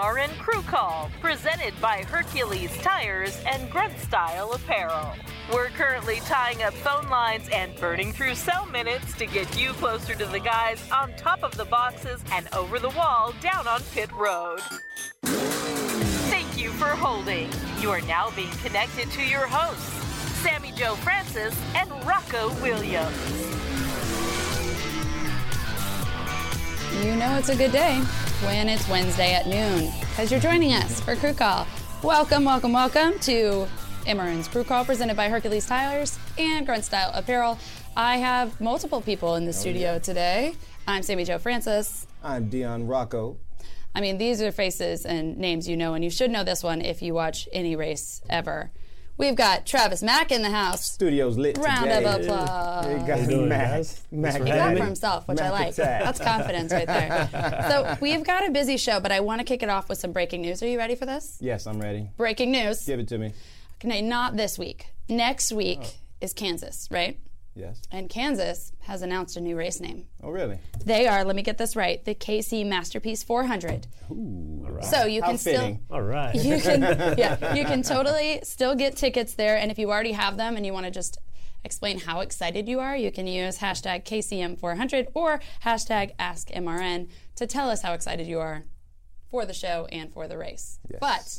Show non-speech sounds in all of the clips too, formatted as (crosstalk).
MRN Crew Call, presented by Hercules Tires and Grunt Style Apparel. We're currently tying up phone lines and burning through cell minutes to get you closer to the guys on top of the boxes and over the wall down on Pit Road. Thank you for holding. You are now being connected to your hosts, Sammi Jo Francis and Rocko Williams. You know it's a good day when it's Wednesday at noon because you're joining us for Crew Call. Welcome, welcome, welcome to MRN's Crew Call presented by Hercules Tires and Grunt Style Apparel. I have multiple people in the oh, studio today. I'm Sammi Jo Francis. I'm Dion Rocko. I mean, these are faces and names you know, and you should know this one if you watch any race ever. We've got Travis Mack in the house. Studio's lit Round today. of applause. We got doing, Mac. Mac. He got for himself, which I like. attack. That's confidence right there. (laughs) So we've got a busy show, but I want to kick it off with some breaking news. Are you ready for this? Yes, I'm ready. Breaking news. Give it to me. Okay, not this week. Next week Oh. is Kansas, right? Yes. And Kansas has announced a new race name. Oh, really? They are, let me get this right, the KC Masterpiece 400. Ooh, all right. So you How can still fitting. All right. you can (laughs) yeah, you can totally still get tickets there and if you already have them and you want to just explain how excited you are, you can use hashtag KCM400 or hashtag AskMRN to tell us how excited you are for the show and for the race. But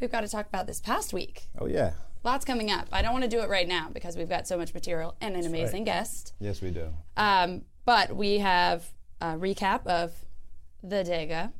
we've got to talk about this past week. Oh, yeah. Lots coming up. I don't want to do it right now because we've got so much material and an amazing guest. Yes, we do. Um, but we have a recap of the Dega.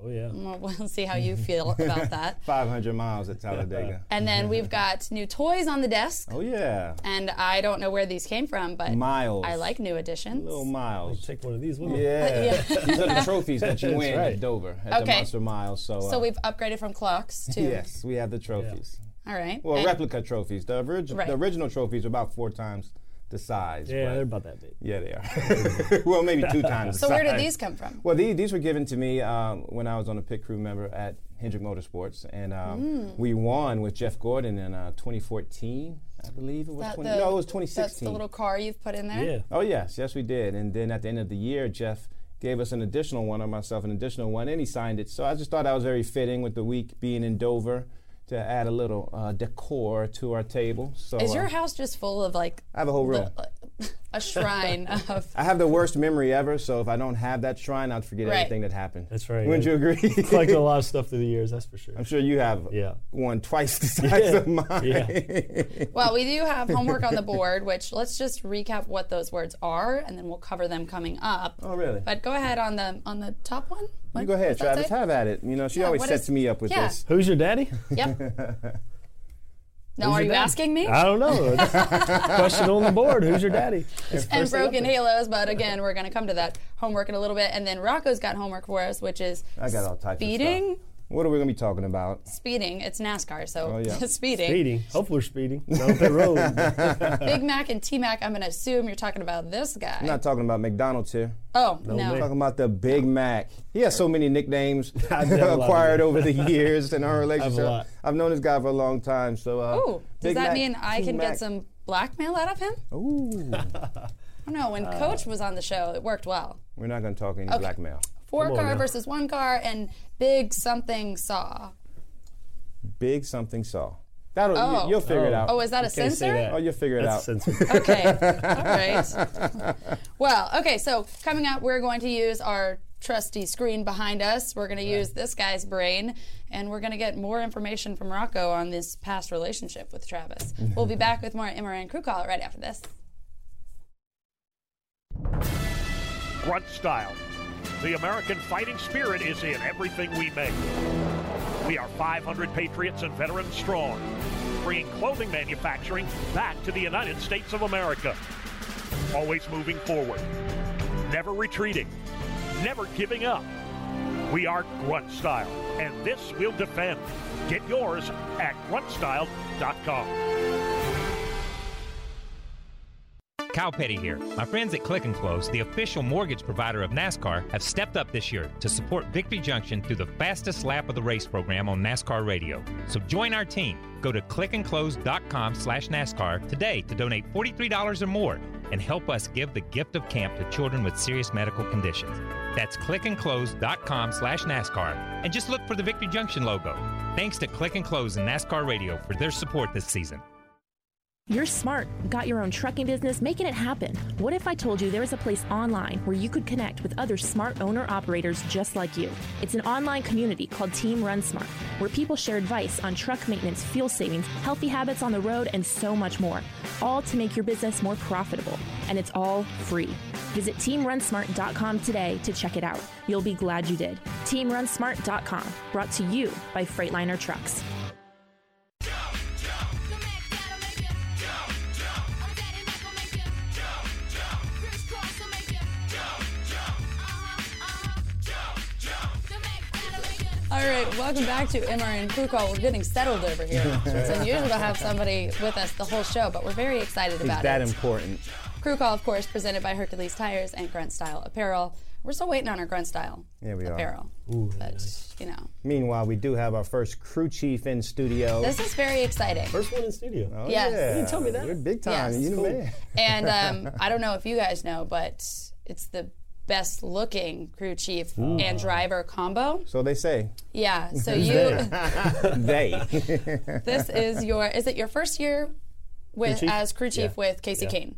Oh yeah. We'll, (laughs) we'll see how you (laughs) feel about that. (laughs) 500 miles at Talladega. And then we've got new toys on the desk. Oh, yeah. And I don't know where these came from, but Miles. I like new additions. Little miles. Take one of these with me. Yeah. These are the trophies that you win right. at Dover at the Monster Miles. So, So uh, we've upgraded from clocks to. Yes, we have the trophies. All right. Well, And- replica trophies. The, orig- Right. the original trophies are about four times the size. Yeah, they're about that big. yeah, they are. (laughs) well, maybe two times the So where did these come from? Well, these, these were given to me um, when I was on a pit crew member at Hendrick Motorsports, and um, Mm. we won with Jeff Gordon in uh, 2014, I believe it was. That 20, the- no, it was 2016. That's 2016. the little car you've put in there. Yeah. oh yes, yes we did. And then at the end of the year, Jeff gave us an additional one, or myself an additional one, and he signed it. So I just thought that was very fitting with the week being in Dover to add a little uh, decor to our table. So Is your uh, house just full of like I have a whole room. A shrine (laughs) of? I have the worst memory ever, so if I don't have that shrine, I'd forget Right. everything that happened. That's right. Wouldn't you agree? Collected a lot of stuff through the years, that's for sure. I'm sure you have Yeah. one twice the size Yeah. of mine. Yeah. Well, we do have (laughs) homework on the board, which let's just recap what those words are, and then we'll cover them coming up. Oh, really? But go ahead on the on the top one. What- you go ahead, Travis. Have at it. You know, she Yeah, always sets is- me up with yeah. this. Who's your daddy? Yep. (laughs) Now, Who's are you daddy? asking me? I don't know. (laughs) Question on the board. Who's your daddy? It's and first thing up broken halos, but again, we're going to come to that homework in a little bit. And then Rocko's got homework for us, which is I got all types of speeding. stuff. What are we gonna be talking about? Speeding. It's NASCAR, so Oh, yeah. (laughs) speeding. Speeding. Hopefully we're speeding. Not on pit road. (laughs) Big Mac and T Mac. I'm going to assume you're talking about this guy. I'm not talking about McDonald's here. oh no. way. I'm talking about the Big Mac. He has so many nicknames (laughs) I have a lot of acquired over the years in our relationship. lot. I've known this guy for a long time. So, uh, Ooh, does that Mac, mean I can get some blackmail out of him? Ooh, I don't know. When Coach was on the show, it worked well. we're not gonna talk any blackmail. Four Come on car now. versus one car, and big something saw. Big something saw. That'll Oh. you, will figure it oh. out. Oh, is that a Can't sensor? that. Oh, you'll figure it That's out. censored. (laughs) Okay. (laughs) All right. Well, okay, so coming up, we're going to use our trusty screen behind us. We're going to use this guy's brain, and we're going to get more information from Rocko on this past relationship with Travis. (laughs) We'll be back with more MRN Crew Call right after this. Grunt style. The American fighting spirit is in everything we make. We are 500 patriots and veterans strong, bringing clothing manufacturing back to the United States of America. always moving forward, never retreating, never giving up. We are Grunt Style, and this we'll defend. Get yours at gruntstyle.com. Kyle Petty here. My friends at Click and Close, the official mortgage provider of NASCAR, have stepped up this year to support Victory Junction through the fastest lap of the race program on NASCAR radio. So join our team. Go to clickandclose.com slash NASCAR today to donate $43 or more and help us give the gift of camp to children with serious medical conditions. That's clickandclose.com slash NASCAR and just look for the Victory Junction logo. Thanks to Click and Close and NASCAR Radio for their support this season. You're smart, got your own trucking business, making it happen. What if I told you there is a place online where you could connect with other smart owner operators just like you? It's an online community called Team Run Smart, where people share advice on truck maintenance, fuel savings, healthy habits on the road, and so much more. All to make your business more profitable. And it's all free. Visit teamrunsmart.com today to check it out. You'll be glad you did. Teamrunsmart.com, brought to you by Freightliner Trucks. Right, welcome back to MRN Crew Call. We're getting settled over here. (laughs) it's unusual to have somebody with us the whole show, but we're very excited about that it. That important. Crew Call, of course, presented by Hercules Tires and Grunt Style Apparel. We're still waiting on our Grunt Style Yeah, we are. apparel. but, you know, Meanwhile, we do have our first crew chief in studio. this is very exciting. First one in studio. oh, yes. yeah. You didn't tell me that. We're big time. Yes. You the Cool. man. and um, (laughs) I don't know if you guys know, but it's the best looking crew chief and driver combo. So they say. Yeah, so you (laughs) they. (laughs) this is your is it your first year with chief? as crew chief Yeah. with Kasey Yeah. Kahne?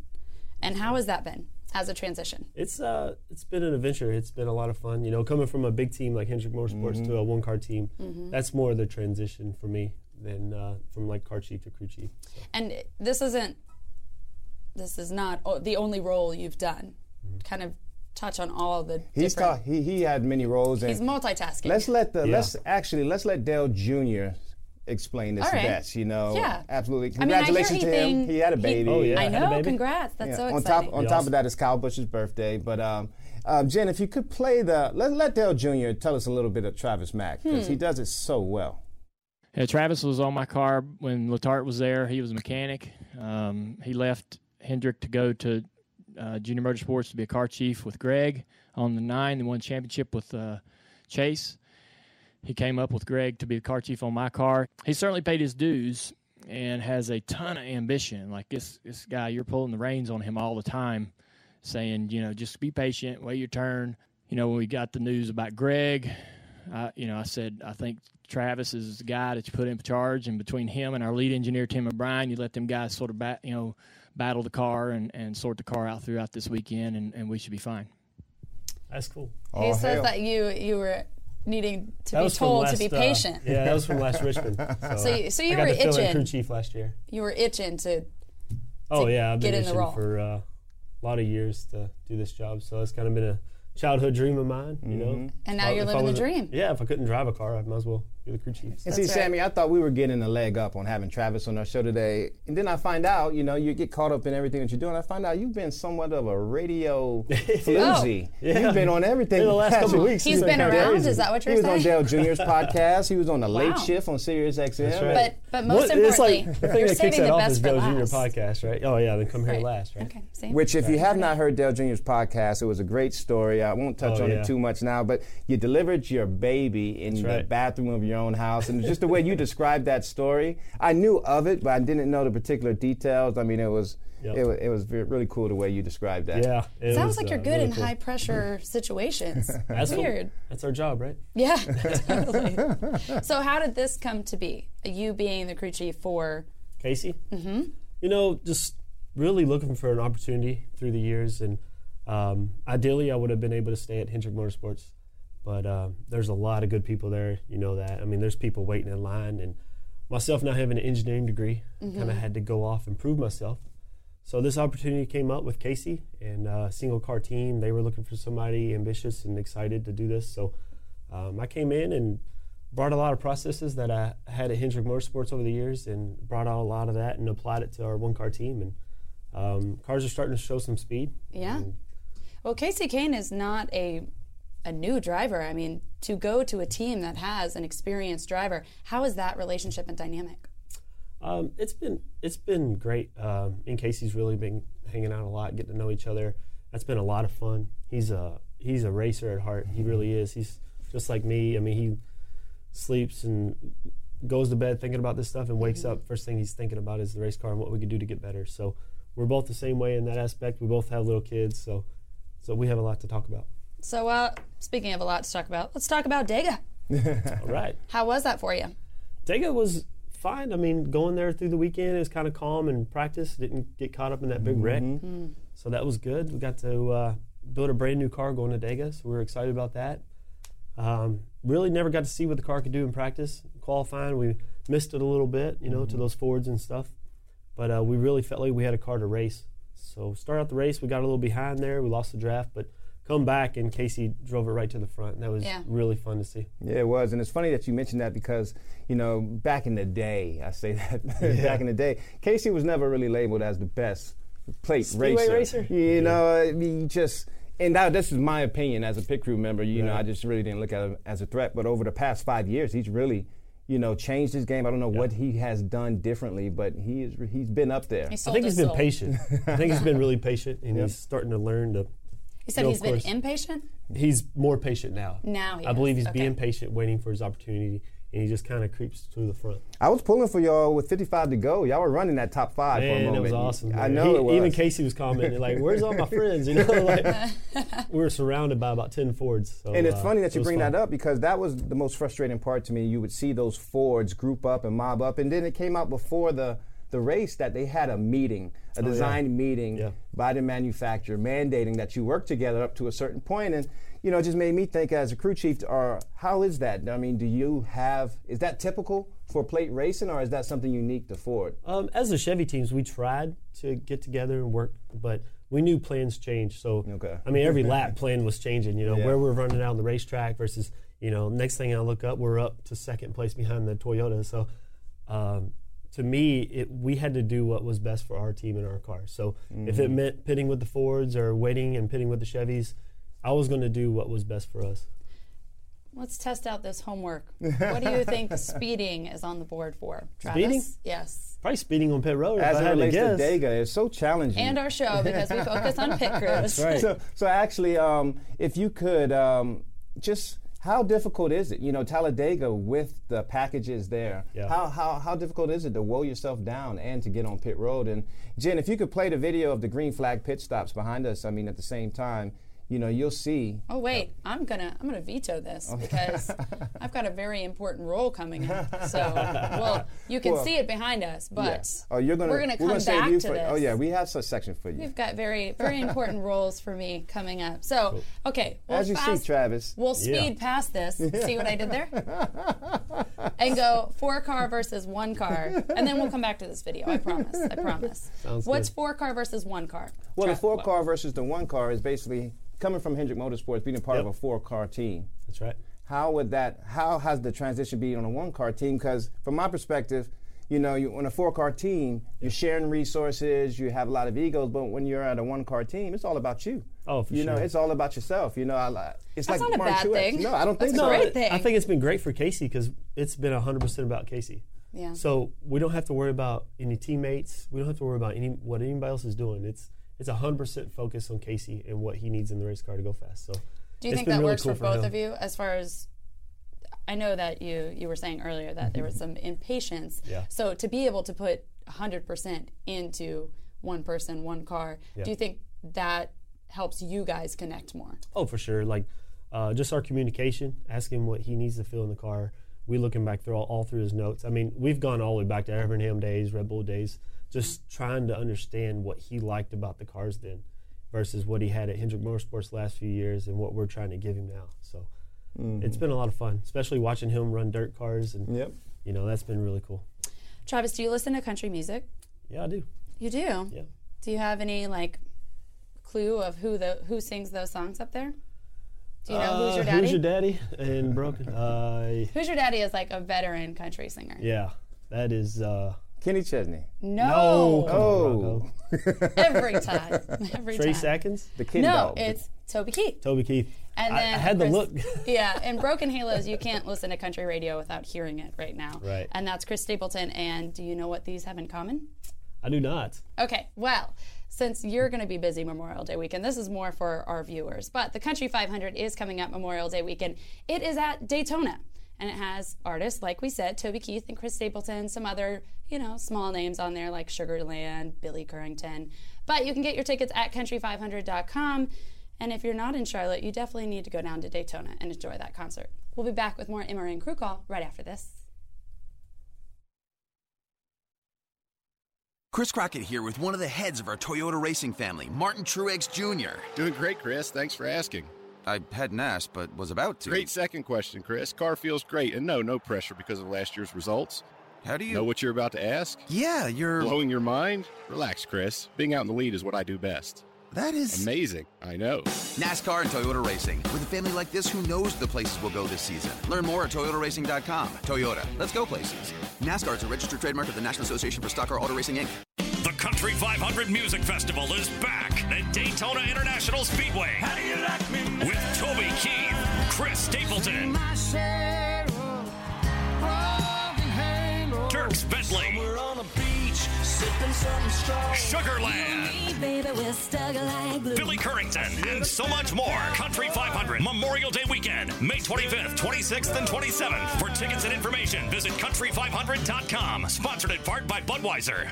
And how has that been as a transition? It's uh, it's been an adventure. It's been a lot of fun. You know, coming from a big team like Hendrick Motorsports to a one car team, that's more the transition for me than uh, from like car chief to crew chief. So. And this isn't this is not o- the only role you've done. Kind of touch on all the He's different. taught, he, he had many roles. And he's multitasking. let's let the, Yeah. let's actually, let's let Dale Jr. explain this All right. best, you know. Yeah. Absolutely. I mean, I Congratulations to him. He had a he- baby. Oh, yeah. I know. baby? Congrats. That's Yeah, so on top on Yeah, top awesome. of that is Kyle Busch's birthday. But um, um, Jen, if you could play the let let Dale Jr. tell us a little bit of Travis Mack because Hmm. he does it so well. Yeah, Travis was on my car when Letarte was there. He was a mechanic. Um, he left Hendrick to go to uh, Junior Motorsports to be a car chief with Greg on the nine. They won championship with uh, Chase. He came up with Greg to be the car chief on my car. He certainly paid his dues and has a ton of ambition. Like this, this guy, you're pulling the reins on him all the time, saying, you know, just be patient, wait your turn. You know, when we got the news about Greg, I, you know, I said I think Travis is the guy that you put in charge, and between him and our lead engineer Tim O'Brien, you let them guys sort of bat, you know, battle the car and, and sort the car out throughout this weekend, and, and we should be fine. That's cool. he All says hail. that you you were needing to That be was from told to last, be uh, patient. yeah, that was from last (laughs) Richmond. So, So you- so you I were to itching. crew chief last year. You were itching to. Oh yeah, I've get been in the itching role. for uh, a lot of years to do this job. So it's kind of been a childhood dream of mine. You know. And now If I- you're if I living the dream. Yeah, if I couldn't drive a car, I might as well be the crew chief. And see, right. Sammi, I thought we were getting a leg up on having Travis on our show today. And then I find out, you know, you get caught up in everything that you're doing. I find out you've been somewhat of a radio (laughs) oh, floozy. Yeah. You've been on everything. In the last couple weeks. weeks, He's it's been kinda around. crazy. Is that what He you're was on? Dale Jr.'s (laughs) podcast. He was on the Late Shift on Sirius XM. That's right. But but most What- importantly, like the thing you're that kicks saving that off is Dale last. Jr. podcast, right? Oh yeah, then come here Right. last, right? Okay, see? Which, if you have not heard Dale Jr.'s podcast, it was a great story. I won't touch Oh, on yeah. it too much now, but you delivered your baby in the bathroom of your own house, and just the way you described that story, I knew of it, but I didn't know the particular details. I mean, it was Yep. it was it was ve- really cool the way you described that. Yeah. it Sounds was, like you're uh, good really in cool. high pressure situations. (laughs) That's what- Weird. that's our job, right? Yeah, (laughs) totally. so how did this come to be? You being the crew chief for Kasey? Mm-hmm. You know, just really looking for an opportunity through the years. And um, ideally, I would have been able to stay at Hendrick Motorsports. But um, there's a lot of good people there. You know that. I mean, there's people waiting in line. And myself now having an engineering degree, kind of had to go off and prove myself. So this opportunity came up with Kasey and a single car team. They were looking for somebody ambitious and excited to do this. So um, I came in and brought a lot of processes that I had at Hendrick Motorsports over the years and brought out a lot of that and applied it to our one car team. And um, cars are starting to show some speed. Yeah. Well, Kasey Kahne is not a a new driver. I mean, to go to a team that has an experienced driver, how is that relationship and dynamic? Um, it's been it's been great. Um, me and Kasey's really been hanging out a lot, getting to know each other. That's been a lot of fun. He's a he's a racer at heart. He really is. He's just like me. I mean, he sleeps and goes to bed thinking about this stuff and wakes up. First thing he's thinking about is the race car and what we could do to get better. So we're both the same way in that aspect. We both have little kids, so so we have a lot to talk about. So, uh, speaking of a lot to talk about, let's talk about Dega. (laughs) All right. How was that for you? Dega was fine. I mean, going there through the weekend it was kind of calm and practice. Didn't get caught up in that big wreck, Mm. so that was good. We got to uh, build a brand new car going to Dega, so we were excited about that. Um, really never got to see what the car could do in practice. Qualifying, we missed it a little bit, you know, to those Fords and stuff. But uh, we really felt like we had a car to race. So start out the race, we got a little behind there. We lost the draft, but come back and Kasey drove it right to the front. And that was Yeah. really fun to see. Yeah, it was, and it's funny that you mentioned that because you know back in the day, I say that (laughs) back in the day, Kasey was never really labeled as the best plate Speedway racer. racer? You know, I mean, just and that, this is my opinion as a pit crew member. You know, I just really didn't look at him as a threat. But over the past five years, he's really you know changed his game. I don't know what he has done differently, but he is he's been up there. He I think he's his been patient. I think he's been (laughs) really patient, and Yep. he's starting to learn to. You said No, he's of been impatient. He's more patient now. Now he I is. believe he's Okay. being patient, waiting for his opportunity, and he just kind of creeps to the front. I was pulling for y'all with 55 to go. Y'all were running that top five for a Man, moment. it was awesome. I know He- it was. Even Kasey was commenting like, (laughs) "Where's all my friends?" You know, like (laughs) we were surrounded by about ten Fords. So, And it's uh, funny that you bring fun. that up because that was the most frustrating part to me. You would see those Fords group up and mob up, and then it came out before the the race that they had a meeting, a Oh, yeah. design meeting Yeah. by the manufacturer mandating that you work together up to a certain point, and you know, it just made me think as a crew chief, or how is that? I mean, do you have is that typical for plate racing, or is that something unique to Ford? Um, as the Chevy teams, we tried to get together and work, but we knew plans changed. So, Okay. I mean, every (laughs) lap plan was changing. You know, Yeah. where we're running out on the racetrack versus, you know, next thing I look up, we're up to second place behind the Toyota. So, um, to me, it, we had to do what was best for our team and our car. So, if it meant pitting with the Fords or waiting and pitting with the Chevys, I was going to do what was best for us. Let's test out this homework. (laughs) What do you think speeding is on the board for? Travis? Speeding? Yes. Probably speeding on pit road. As if it I had to relates to, guess. Dega, it's so challenging. And our show because we focus on pit (laughs) crews. right. So, so actually, um, if you could um, just, how difficult is it? You know, Talladega with the packages there. Yeah. How, how how difficult is it to woe yourself down and to get on pit road? And Jen, if you could play the video of the green flag pit stops behind us, I mean, at the same time, you know, you'll see. Oh wait, I'm gonna I'm gonna veto this because (laughs) I've got a very important role coming up. So (laughs) well, you can Well, see it behind us, but Yeah. Oh, you're gonna. we're gonna come save back you to for, oh, this. Oh yeah, we have such section for you. We've got very very important (laughs) roles for me coming up. So okay, we'll As you fast, see, Travis. We'll speed Yeah. past this. See what I did there? and go four car versus one car, and then we'll come back to this video. I promise. I promise. Sounds What's good. four car versus one car? Well, the Tra- four car versus the one car is basically coming from Hendrick Motorsports, being a part of a four car team. That's right. how would that how has the transition been on a one car team because from my perspective you know you, on a four car team you're sharing resources you have a lot of egos but when you're at a one car team it's all about you Oh, for you know it's all about yourself you know I, it's That's like not a bad Truex. thing. no i don't think That's so a great I- thing. I think it's been great for Kasey because it's been 100% about Kasey. Yeah. So we don't have to worry about any teammates. We don't have to worry about any what anybody else is doing. It's it's 100% focus on Kasey and what he needs in the race car to go fast. So Do you think that really works cool for both him. of you as far as I know that you you were saying earlier that there was some impatience. Yeah. So to be able to put 100% into one person, one car, Yeah. do you think that helps you guys connect more? Oh, for sure. Like uh, just our communication, asking him what he needs to feel in the car. We looking back through all, all through his notes. I mean, we've gone all the way back to Evernham days, Red Bull days, just trying to understand what he liked about the cars then, versus what he had at Hendrick Motorsports last few years and what we're trying to give him now. So it's been a lot of fun, especially watching him run dirt cars, and yep you know that's been really cool. Travis, do you listen to country music? Yeah, I do. You do. Yeah. Do you have any like clue of who the who sings those songs up there? Do you know who's your Uh, daddy? Who's your daddy? And broken. (laughs) Uh, Who's your daddy is like a veteran country singer. yeah, that is uh, Kenny Chesney. No. Oh, (laughs) Every time. Every Trey time. Seconds, the kid No, dog. it's Toby Keith. Toby Keith. And I, then I had to Chris- look. (laughs) yeah, in Broken Halos, you can't listen to country radio without hearing it right now. Right. And that's Chris Stapleton. And do you know what these have in common? I do not. Okay, well, since you're going to be busy Memorial Day weekend, this is more for our viewers. But the Country 500 is coming up Memorial Day weekend. It is at Daytona, and it has artists like we said, Toby Keith and Chris Stapleton, some other you know small names on there like Sugarland, Billy Currington. But you can get your tickets at country500.com. And if you're not in Charlotte, you definitely need to go down to Daytona and enjoy that concert. We'll be back with more MRN Crew Call right after this. Chris Crockett here with one of the heads of our Toyota racing family, Martin Truex Jr. Doing great, Chris. Thanks for asking. I hadn't asked, but was about to. Great second question, Chris. Car feels great, and no, no pressure because of last year's results. How do you Know what you're about to ask? Yeah, you're. Blowing your mind? Relax, Chris. Being out in the lead is what I do best. That is amazing. I know. NASCAR and Toyota Racing. With a family like this, who knows the places we'll go this season? Learn more at ToyotaRacing.com. Toyota, let's go places. NASCAR is a registered trademark of the National Association for Stock Car Auto Racing, Inc. The Country 500 Music Festival is back at Daytona International Speedway. With Toby Keith, Chris Stapleton, Dierks Bentley, Sugarland, Billy Currington, and so much more. Country 500 Memorial Day weekend, May 25th, 26th, and 27th. For tickets and information, visit country500.com. Sponsored in part by Budweiser.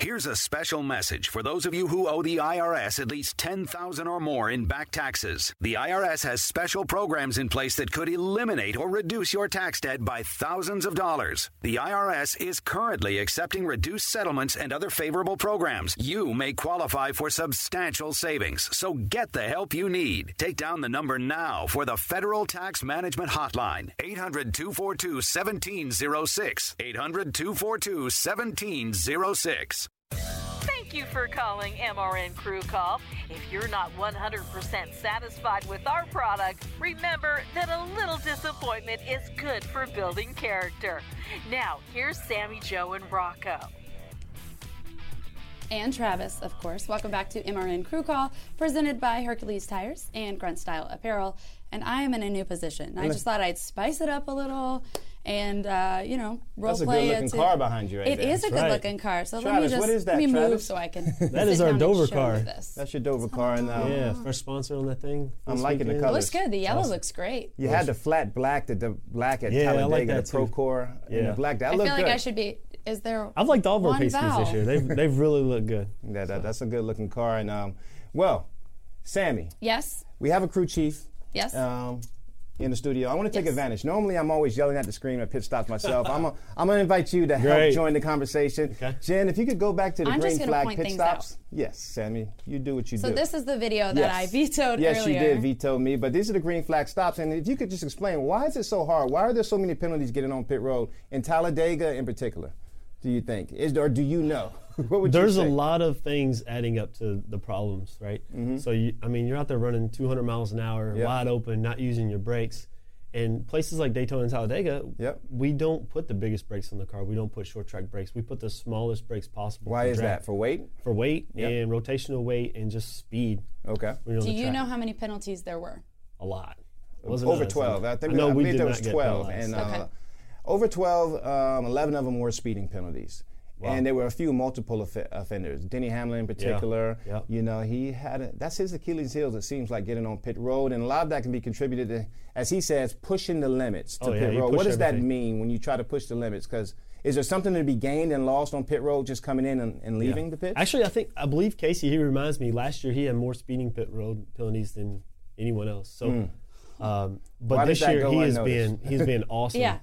Here's a special message for those of you who owe the IRS at least 10,000 or more in back taxes. The IRS has special programs in place that could eliminate or reduce your tax debt by thousands of dollars. The IRS is currently accepting reduced settlements and other favorable programs. You may qualify for substantial savings, so get the help you need. Take down the number now for the Federal Tax Management Hotline 800-242-1706. 800-242-1706. Thank you for calling MRN Crew Call. If you're not 100% satisfied with our product, remember that a little disappointment is good for building character. Now, here's Sammi Jo and Rocko. and Travis, of course. Welcome back to MRN Crew Call, presented by Hercules Tires and Grunt Style Apparel. And I am in a new position. I just thought I'd spice it up a little and, uh, you know, role That's a play good-looking car behind you right It there. is a good right. looking car. So let me just what is that, let me move so I can. (laughs) That is sit our down and Dover show car. This. That's your Dover car, and um, Yeah, first sponsor on that thing. I'm this liking the weekend. It looks good. The yellow awesome. looks great. you had the flat black, the, the black at Yeah, I Talladega, like the too. Procore, and Yeah. the black. That I looked feel like good. I should be. Is there? I've liked all of our one Paceys this year. They've, (laughs) they've really looked good. Yeah, that, that's a good looking car. And um, well, Sammi, Yes. we have a crew chief. Yes. Um, in the studio. I want to take Yes. advantage. Normally, I'm always yelling at the screen at pit stops myself. I'm a, (laughs) I'm going to invite you to help Great. join the conversation. Okay. Jen, if you could go back to the I'm green flag point pit things stops. Yes, Sammi, you do what you so do. So this is the video that Yes. I vetoed yes, earlier. you did veto me, but these are the green flag stops. And if you could just explain, why is it so hard? Why are there so many penalties getting on pit road in Talladega in particular? Do you think, is or do you know? (laughs) what would There's you a lot of things adding up to the problems, right? So, you, I mean, you're out there running 200 miles an hour, Yep. wide open, not using your brakes. And places like Daytona and Talladega, Yep. we don't put the biggest brakes on the car. We don't put short track brakes. We put the smallest brakes possible. Why for is drag. that? For weight? For weight Yep. and rotational weight and just speed. Okay. you're Do you track. know how many penalties there were? A lot. Wasn't over 12. I think know I we believe did there was get 12, penalized. and uh, Okay. over 12, um, 11 of them were speeding penalties. Wow. And there were a few multiple offe- offenders. Denny Hamlin in particular, Yeah. you know, he had a, that's his Achilles heel. It seems like getting on pit road, and a lot of that can be contributed to, as he says, pushing the limits to Oh, pit you road. What does that mean when you try to push the limits? Because is there something to be gained and lost on pit road just coming in and, and leaving Yeah. the pit? Actually, I think I believe Kasey. He reminds me. Last year, he had more speeding pit road penalties than anyone else. So, hmm. Um, but. Why this year he has been unnoticed? he's been (laughs) awesome. Yeah.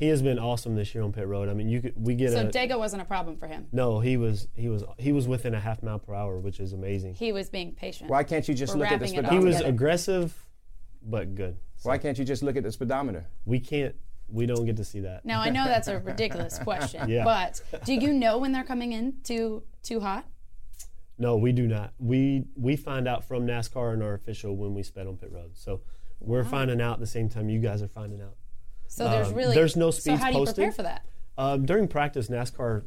he has been awesome this year on pit road. I mean, you could we get So a Dega wasn't a problem for him. no. He was he was he was within a half mile per hour, which is amazing. He was being patient. Why can't you just We're look at the wrapping it all He was together. aggressive, but good. So Why can't you just look at the speedometer? we can't we don't get to see that. Now I know that's a ridiculous (laughs) question, Yeah. but do you know when they're coming in too too hot? No, we do not. We we find out from NASCAR and our official when we sped on pit road. So we're finding out at the same time you guys are finding out. So there's Um, really there's no So speeds how do you posted. prepare for that? Uh, during practice, NASCAR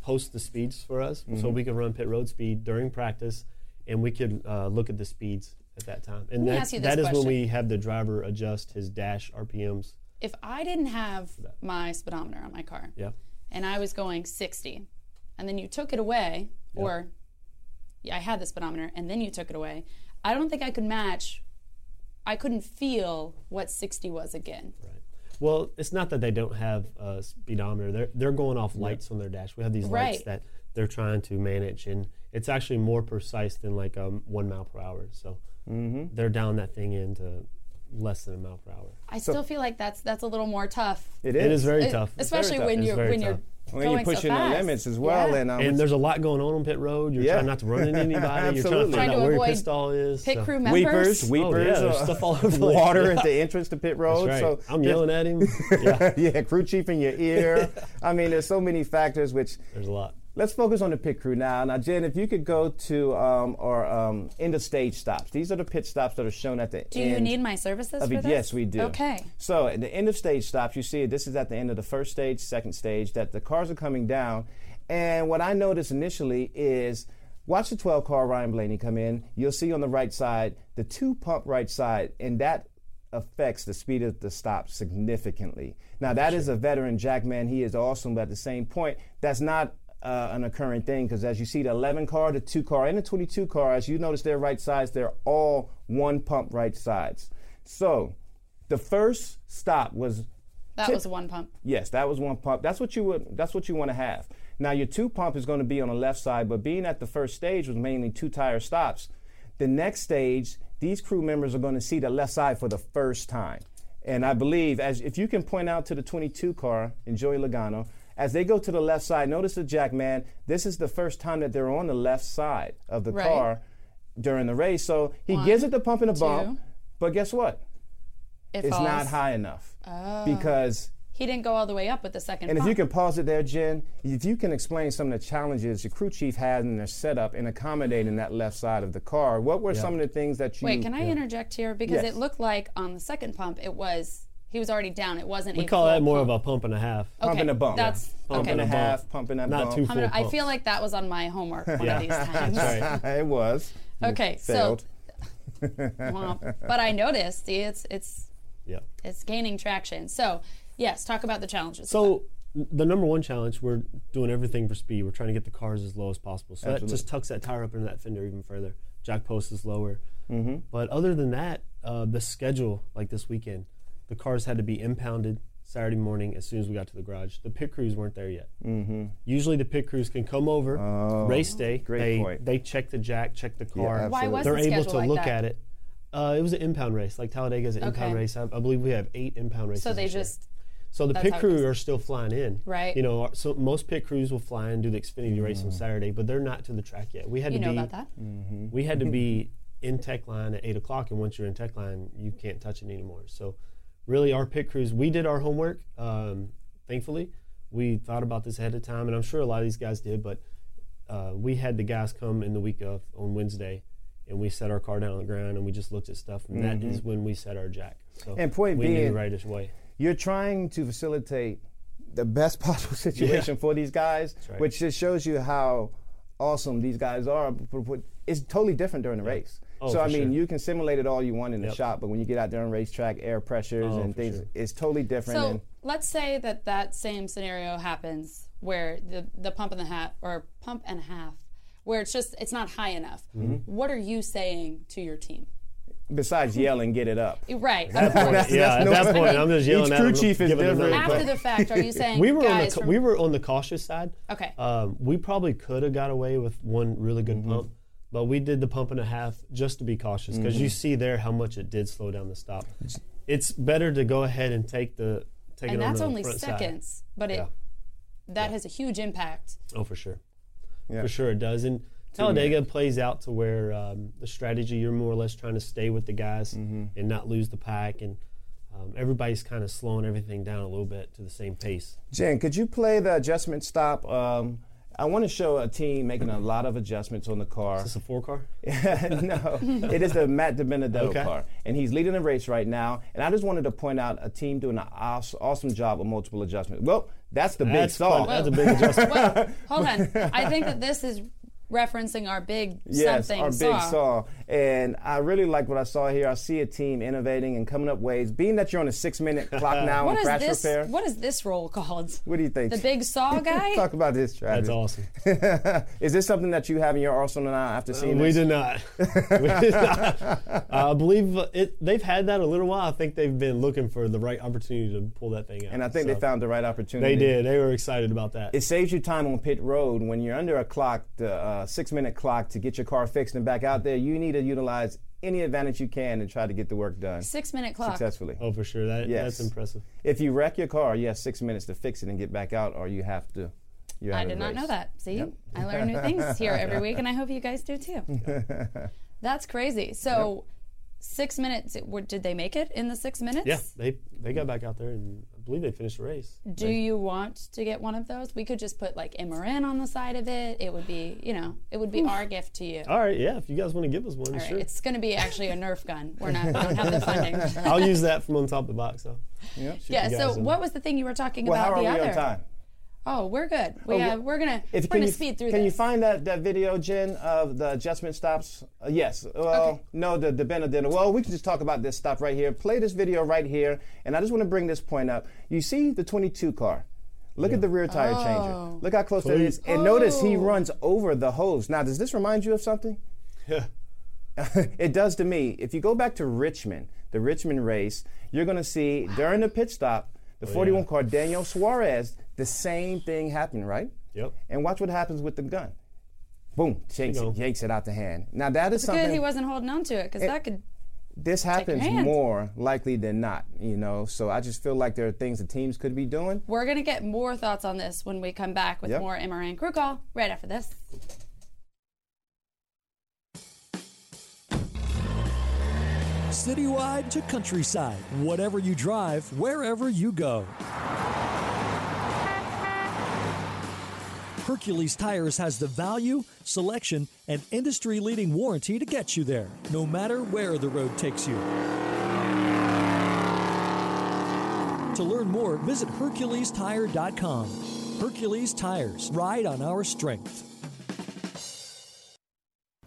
posts the speeds for us, so Mhm. we can run pit road speed during practice, and we could uh, look at the speeds at that time. And Let me that, ask you that this is when we have the driver adjust his dash RPMs. If I didn't have my speedometer on my car, Yeah. and I was going 60, and then you took it away, Yeah. or yeah, I had the speedometer, and then you took it away, I don't think I could match. I couldn't feel what 60 was again. Right. Well, it's not that they don't have a speedometer. They're they're going off lights on their dash. We have these lights that they're trying to manage, and it's actually more precise than like um, one mile per hour. So Mm-hmm. they're down that thing into less than a mile per hour. I still feel like that's that's a little more tough. It It is very Uh, tough. Especially very tough. when It's you're very when you're tough. When going you're pushing so the limits as well, Yeah. and, um, and there's a lot going on on pit road. You're Yeah. trying not to run into (laughs) anybody. You're trying to find Trying out to where your avoid pit stall is. pit so- crew members. Weepers, weepers, Oh, yeah, uh, stuff all over the (laughs) water Yeah. at the (laughs) entrance to pit road. That's right. So I'm just- yelling at him. Yeah. yeah, crew chief in your ear. I mean, there's so many factors which. There's a lot. Let's focus on the pit crew now. Now, Jen, if you could go to um, our um, end of stage stops. These are the pit stops that are shown at the Do end. you need my services for it. this? Yes, we do. Okay. So at the end of stage stops, you see this is at the end of the first stage, second stage, that the cars are coming down. And what I noticed initially is watch the 12 car Ryan Blaney come in. You'll see on the right side the two pump right side, and that affects the speed of the stop significantly. Now that is a veteran Jackman. He is awesome, but at the same point, that's not uh, an occurring thing because as you see the 11 car, the 2 car, and the 22 car, as you notice their right sides, they're all one pump right sides. So the first stop was That tip- was one pump. Yes, that was one pump. That's what you would. That's what you want to have. Now your two pump is going to be on the left side, but being at the first stage was mainly two tire stops. The next stage, these crew members are going to see the left side for the first time, and I believe as if you can point out to the 22 car in Joey Logano. As they go to the left side, notice the jack man. This is the first time that they're on the left side of the Right. car during the race. So he One, gives it the pump and a two. bump, but guess what? It it's falls. not high enough Oh. because He didn't go all the way up with the second and if you can pause it there, Jen, if you can explain some of the challenges your crew chief had in their setup in accommodating that left side of the car, what were Yeah. some of the things that you Wait, can I interject here? Because Yes. it looked like on the second pump, it was he was already down. It wasn't. We a call full that more pump. of a pump and a half. pump and a bump? that's- pump okay. and a Pump and a half, bump. pump and a Not bump. too I'm full gonna- I pumps. feel like that was on my homework one Yeah. of these (laughs) times. That's (laughs) it was. (laughs) You Okay, so- failed. Well, but I noticed see, it's it's Yeah. it's gaining traction. So yes, talk about the challenges. So the number one challenge, we're doing everything for speed. We're trying to get the cars as low as possible. So that just tucks that tire up into that fender even further. Jack post is lower. Mm-hmm. But other than that, uh, the schedule, like this weekend, the cars had to be impounded Saturday morning as soon as we got to the garage. The pit crews weren't there yet. Mm-hmm. Usually the pit crews can come over, Oh, race day. great they, point. They check the jack, check the Yeah, car. Why was They're the able to like look that? at it. Uh, it was an impound race, like Talladega is an impound race. I, I believe we have eight impound races. So they this year. just So the That's pit how crew are still flying in. Right. You know, so most pit crews will fly and do the Xfinity race Mm. on Saturday, but they're not to the track yet. We had you to know be about that. Mm-hmm. we had to (laughs) be in tech line at eight o'clock, and once you're in tech line, you can't touch it anymore. So really, our pit crews, we did our homework. Um, thankfully, we thought about this ahead of time, and I'm sure a lot of these guys did, but uh, we had the guys come in the week of on Wednesday. And we set our car down on the ground, and we just looked at stuff, and that is when we set our jack. So Mm-hmm. And point we knew being- right way. You're trying to facilitate the best (laughs) possible situation for these guys, right. which just shows you how awesome these guys are. It's totally different during the race. Oh, so I mean, sure. you can simulate it all you want in the Yep. shop, but when you get out there on racetrack, air pressures Oh, and things, sure. it's totally different. So and let's say that that same scenario happens where the the pump and the half or pump and a half, where it's just it's not high enough. Mm-hmm. What are you saying to your team? besides yelling, get it up. (laughs) Right. of That point, course. yeah, at that point, I'm just yelling Each at crew them, chief is different, After the fact, are you (laughs) saying we were on the from, we were on the cautious side. okay? Um, we probably could have got away with one really good Mm-hmm. pump, but we did the pump and a half just to be cautious because Mm-hmm. you see there how much it did slow down the stop. It's better to go ahead and take the take and it on the only front side. seconds, but it Yeah. that has a huge impact. Oh, for sure. Yeah. For sure it does. And Talladega plays out to where um, the strategy you're more or less trying to stay with the guys Mm-hmm. and not lose the pack, and um, everybody's kind of slowing everything down a little bit to the same pace. Jen, could you play the adjustment stop? Um, I want to show a team making a mm-hmm. lot of adjustments on the car. Is this a four car? (laughs) no, (laughs) it is the Matt DiBenedetto Okay. car, and he's leading the race right now. And I just wanted to point out a team doing an awes- awesome job of multiple adjustments. Well, That's the big That's saw. fun. That's a big (laughs) adjustment. Well, hold on. I think that this is referencing our big Yes, something our saw. big saw. And I really like what I saw here. I see a team innovating and coming up ways. Being that you're on a six minute (laughs) clock now What on crash this? repair. What is this role called? What do you think? The big saw (laughs) guy? Talk about this, Travis. That's awesome. (laughs) is this something that you have in your arsenal now after seeing we this? did not. we did not. Uh, I believe it, they've had that a little while. I think they've been looking for the right opportunity to pull that thing out. And I think So they found the right opportunity. They did. They were excited about that. It saves you time on pit road when you're under a clock, the uh, six minute clock to get your car fixed and back out there. You need to utilize any advantage you can and try to get the work done Six minute clock. successfully. oh, for sure. That, Yes. That's impressive. If you wreck your car, you have six minutes to fix it and get back out, or you have to. You're I out of did the not know race. that. See, Yep. I learn new things (laughs) here every week, and I hope you guys do too. (laughs) That's crazy. So, six minutes. it- were- Did they make it in the six minutes? Yeah, they they got back out there and I believe they finished the race. Do you want to get one of those? We could just put like MRN on the side of it. It would be, you know, it would be our gift to you. All right, yeah. If you guys want to give us one, All right, sure. it's going to be actually a Nerf gun. We're not, we don't have the (laughs) funding. I'll use that from on top of the box. So. Yep. yeah. So, in. what was the thing you were talking Well, how about? are the we other. on time? Oh, we're good. We Oh, have, we're gonna If we're gonna you, speed through Can you find that, that video, Jen, of the adjustment stops? Uh, yes. Well, no, the DiBenedetto. Well, we can just talk about this stop right here. Play this video right here, and I just want to bring this point up. You see the 22 car. Look at the rear tire Oh. changer. Look how close that is. And notice he runs over the hose. Now, does this remind you of something? Yeah. (laughs) it does to me. If you go back to Richmond, the Richmond race, you're going to see during the pit stop, the 41 car Daniel Suarez, the same thing happened, right? Yep. And watch what happens with the gun. Boom, yanks it, yanks it out the hand. Now that is something. Good, he wasn't holding on to it because that could. this your happens hand. more likely than not, you know. So I just feel like there are things the teams could be doing. We're gonna get more thoughts on this when we come back with Yep. more MRN crew call right after this. Citywide to countryside, whatever you drive, wherever you go. Hercules Tires has the value, selection, and industry leading warranty to get you there, no matter where the road takes you. To learn more, visit HerculesTire.com. Hercules Tires, ride on our strength.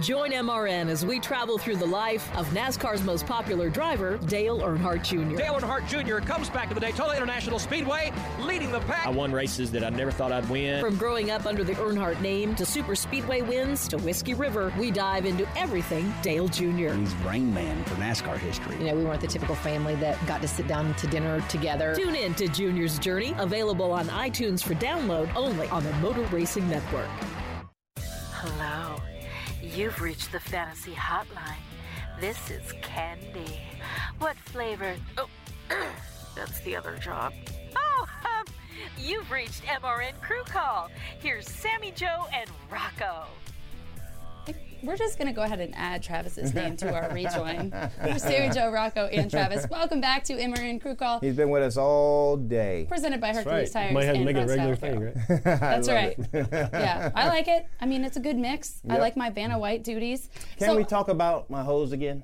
Join MRN as we travel through the life of NASCAR's most popular driver, Dale Earnhardt Jr. Dale Earnhardt Jr. comes back to the Daytona International Speedway, leading the pack. I won races that I never thought I'd win. From growing up under the Earnhardt name to super speedway wins to Whiskey River, we dive into everything Dale Jr. He's brain Man for NASCAR history. You know, we weren't the typical family that got to sit down to dinner together. Tune in to Junior's Journey, available on iTunes for download only on the Motor Racing Network. Hello. You've reached the fantasy hotline. This is Candy. What flavor? Oh, (clears throat) that's the other job. Oh, um, (laughs) you've reached MRN Crew Call. Here's Sammi Jo and Rocko. We're just going to go ahead and add Travis's name to our rejoin. We're Sammi Jo, Rocko, and Travis. Welcome back to MRN Crew Call, He's been with us all day. presented by Hercules Tires. Might have to and make it a regular Style thing, right? (laughs) That's right. yeah, I like it. I mean, it's a good mix. I like my Vanna White duties. Can so, we talk about my hose again?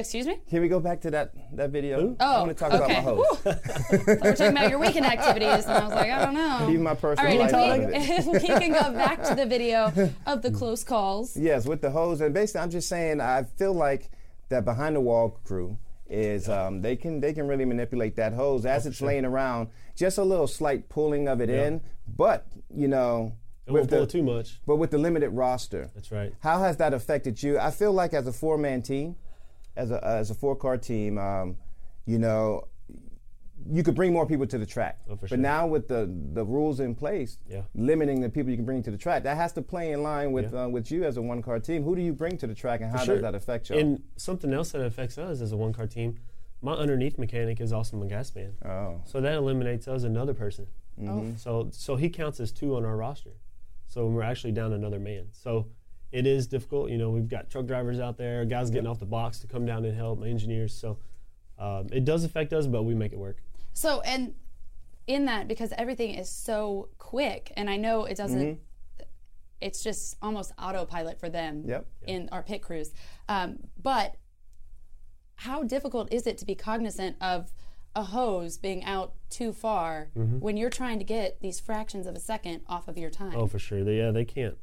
Excuse me? Can we go back to that that video? Oh, I want to talk okay. about my hose. We're talking about your weekend activities, and I was like, I don't know. Even my personal All right, life if we, (laughs) we can go back to the video of the close calls. Yes, with the hose, and basically, I'm just saying, I feel like that behind the wall crew is um, they can they can really manipulate that hose as it's laying around. Just a little slight pulling of it Yeah. in, but you know. It won't the, pull it too much. But with the limited roster, That's right. how has that affected you? I feel like as a four-man team, as a as a four-car team, um, you know, you could bring more people to the track. Oh, for but now with the the rules in place, Yeah. limiting the people you can bring to the track, that has to play in line with Yeah. uh, with you as a one-car team. Who do you bring to the track, and how sure. does that affect you? And something else that affects us as a one car team, my underneath mechanic is also my gas man. oh, So that eliminates us another person. Mm-hmm. So so he counts as two on our roster. So we're actually down another man. So it is difficult. You know, we've got truck drivers out there, guys getting off the box to come down and help, my engineers. So um, it does affect us, but we make it work. So, and in that, because everything is so quick, and I know it doesn't, Mm-hmm. it's just almost autopilot for them Yep. in our pit crews. Um, but how difficult is it to be cognizant of a hose being out too far Mhm. when you're trying to get these fractions of a second off of your time? Oh, for sure. They, yeah, they can't.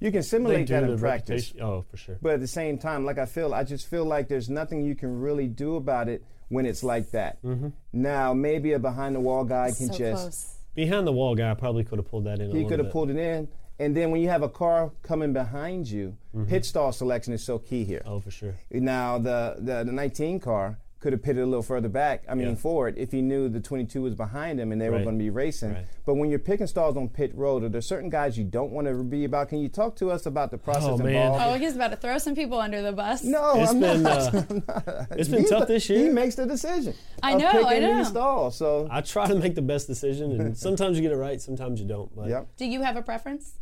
You can simulate that in practice. reputation- oh, for sure. But at the same time, like I feel, I just feel like there's nothing you can really do about it when it's like that. Mhm. Now, maybe a behind the wall guy can So just close. Behind the wall guy probably could have pulled that in. a he could have pulled it in. And then when you have a car coming behind you, pit stall selection is so key here. Mm-hmm. Oh, for sure. Now the the, the 19 car could have pitted a little further back. I mean Yeah. forward if he knew the 22 was behind him and they were going to be racing. Right. But when you're picking stalls on pit road, are there certain guys you don't want to be about? Can you talk to us about the process Oh, man. involved? Oh, he's about to throw some people under the bus. No, It's (laughs) I'm been, not. uh, I'm not. it's been He's tough the- this year. He makes the decision. I of know, I picking know. these stalls. So I try to make the best decision, and (laughs) sometimes you get it right, sometimes you don't. But Yep. Do you have a preference?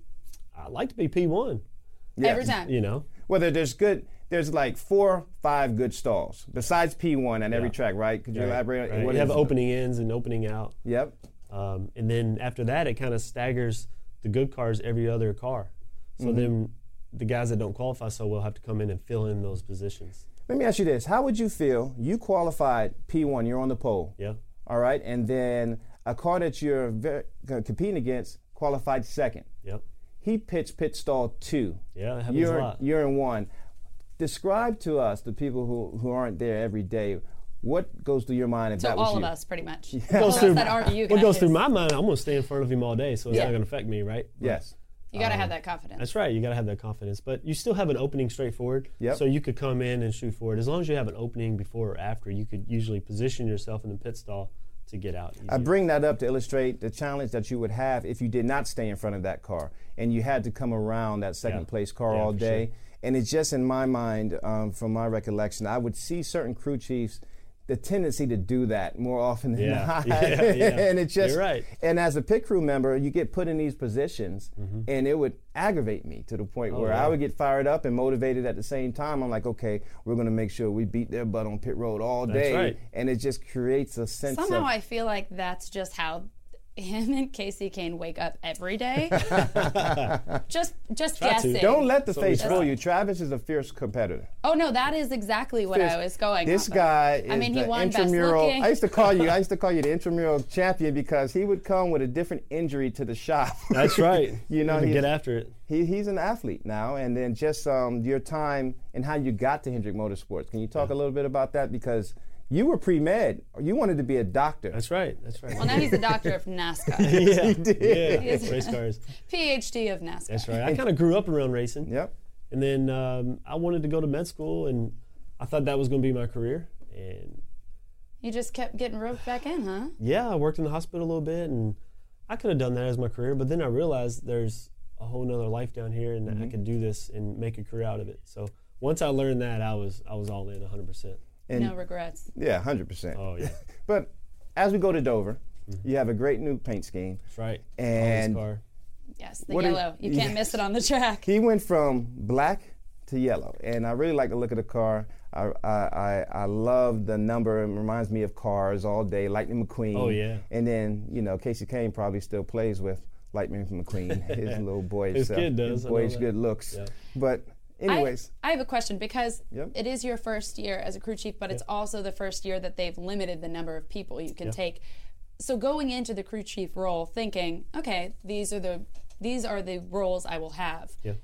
I like to be P1. Every time. You know, whether there's good, there's like four, five good stalls besides P1 at every Yeah. track, right? Could you Right, elaborate? right. What you have opening ins and opening out. Yep. Um, and then after that, it kind of staggers the good cars every other car. So Mhm. then the guys that don't qualify so well have to come in and fill in those positions. Let me ask you this: How would you feel? You qualified P1, you're on the pole. Yeah. All right, and then a car that you're uh, competing against qualified second. Yep. He pitched pit stall two. Yeah, that happens you're, a lot. You're in one. Describe to us, the people who, who aren't there every day, what goes through your mind if So that was all you? of us, pretty much. What goes through, that aren't you guys. what goes through my mind, I'm going to stay in front of him all day, so it's Yeah. not going to affect me, right? Yes. You got to Um, have that confidence. That's right. You got to have that confidence, but you still have an opening straight forward. Yep. So you could come in and shoot forward. As long as you have an opening before or after, you could usually position yourself in the pit stall to get out. I bring that up to illustrate the challenge that you would have if you did not stay in front of that car and you had to come around that second Yeah. place car Yeah, all day. sure. And it's just in my mind, um, from my recollection, I would see certain crew chiefs the tendency to do that more often than Yeah, not. yeah, yeah. (laughs) and it's just You're right. and as a pit crew member, you get put in these positions and it would aggravate me to the point Mm-hmm. Oh, where yeah. I would get fired up and motivated at the same time. I'm like, okay, we're gonna make sure we beat their butt on pit road all That's day. right. And it just creates a sense Somehow of I feel like that's just how him and Kasey Kahne wake up every day. (laughs) just just Try to. guessing. Don't let the So face fool you. Travis is a fierce competitor. Oh no, that is exactly what Fierce. I was going. This off guy of. is I mean, he won best intramural. looking. I used to call you. I used to call you the (laughs) intramural champion because he would come with a different injury to the shop. (laughs) That's right. you know, get after it. He, he's an athlete now, and then just um, your time and how you got to Hendrick Motorsports. Can you talk a little bit about that? Because you were pre med. You wanted to be a doctor. That's right. That's right. well, now he's a doctor of NASCAR. (laughs) yeah, He did. yeah. He is- Race cars. PhD of NASCAR. That's right. I kind of grew up around racing. Yep. And then um, I wanted to go to med school, and I thought that was going to be my career. And You just kept getting roped back in, huh? yeah, I worked in the hospital a little bit, and I could have done that as my career. But then I realized there's a whole nother life down here, and Mm-hmm. I could do this and make a career out of it. So once I learned that, I was I was all in 100. percent And- no regrets. Yeah, hundred percent. Oh yeah, (laughs) But as we go to Dover, mm-hmm. you have a great new paint scheme. that's right. And Always car. Yes, the What is- yellow. You can't Yes. (laughs) miss it on the track. He went from black to yellow, and I really like the look of the car. I I, I, I love the number. It reminds me of cars all day. Lightning McQueen. Oh, yeah. And then you know Kasey Kahne probably still plays with Lightning McQueen. (laughs) His little boy. His self, kid does, His I know boyish good looks. Yeah. But anyways, I, I have a question because Yep. it is your first year as a crew chief, but it's also the first year that they've limited the number of people you can Yeah. take. So going into the crew chief role, thinking, okay, these are the these are the roles I will have. Yeah.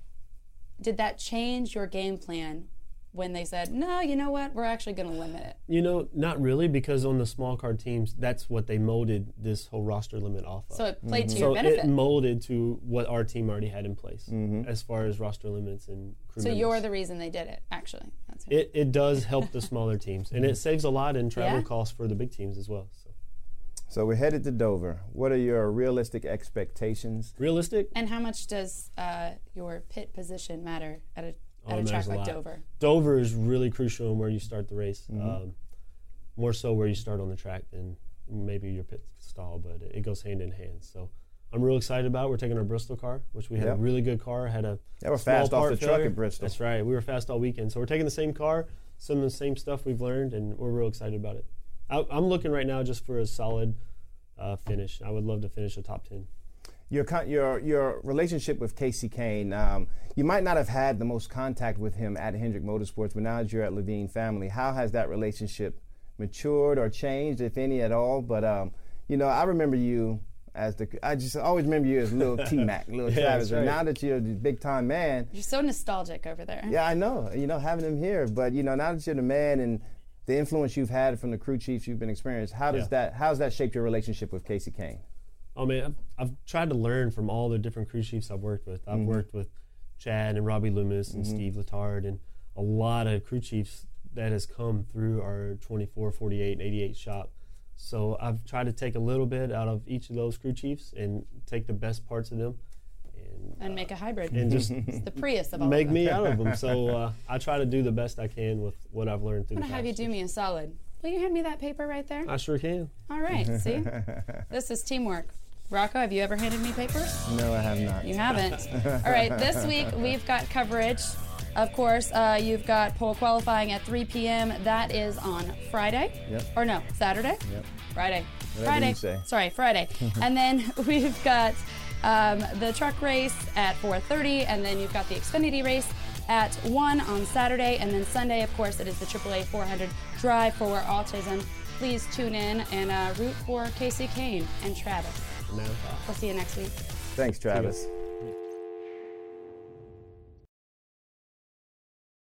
Did that change your game plan when they said, no, you know what, we're actually going to limit it? You know, not really, because on the small card teams, that's what they molded this whole roster limit off of. So it played to so your benefit. it molded to what our team already had in place Mm-hmm. as far as roster limits and crew so members. you're the reason they did it, actually. That's right. it, it does help the smaller teams, and it saves a lot in travel Yeah. costs for the big teams as well. So so we're headed to Dover. What are your realistic expectations? realistic, and how much does uh, your pit position matter at a, at it a track matters a like lot. Dover? Dover is really crucial in where you start the race. Mm-hmm. Um, more so where you start on the track than maybe your pit stall, but it goes hand in hand. So I'm real excited about. It. We're taking our Bristol car, which we had Yep. a really good car. Had a Yeah, we're small fast off part the truck at Bristol. That's right. We were fast all weekend, so we're taking the same car, some of the same stuff we've learned, and we're real excited about it. I, I'm looking right now just for a solid uh, finish. I would love to finish a top ten. Your your your relationship with Kasey Kahne. Um, you might not have had the most contact with him at Hendrick Motorsports, but now that you're at Leavine Family, how has that relationship matured or changed, if any at all? But um, you know, I remember you as the. I just always remember you as little (laughs) T Mac, little Yeah, Travis. right. now that you're the big time man, You're so nostalgic over there. yeah, I know. You know, having him here, but you know, now that you're the man and the influence you've had from the crew chiefs you've been experienced, how does Yeah. that how's that shaped your relationship with Kasey Kahne? Oh man, I've, I've tried to learn from all the different crew chiefs I've worked with. I've Mhm. worked with Chad and Robbie Loomis and Mhm. Steve Letarte and a lot of crew chiefs that has come through our 24, 48, and 88 shop. So I've tried to take a little bit out of each of those crew chiefs and take the best parts of them And make a hybrid. and just (laughs) it's the Prius of all make of them. me out of them. So (laughs) uh, I try to do the best I can with what I've learned through I'm gonna have you past. do me a solid. Will you hand me that paper right there? I sure can. All right. See, (laughs) this is teamwork. Rocko, have you ever handed me papers? No, I have not. You haven't. (laughs) All right, this week we've got coverage. Of course, uh, you've got pole qualifying at 3 p.m. That is on Friday. Yep. Or no, Saturday? Yep. Friday. Whatever Friday. Sorry, Friday. (laughs) and then (laughs) we've got um, the truck race at 4:30, and then you've got the Xfinity race at 1 on Saturday, and then Sunday, of course, it is the AAA 400 Drive for Autism. Please tune in and uh, root for Kasey Kahne and Travis. No. We'll see you next week. Thanks, Travis.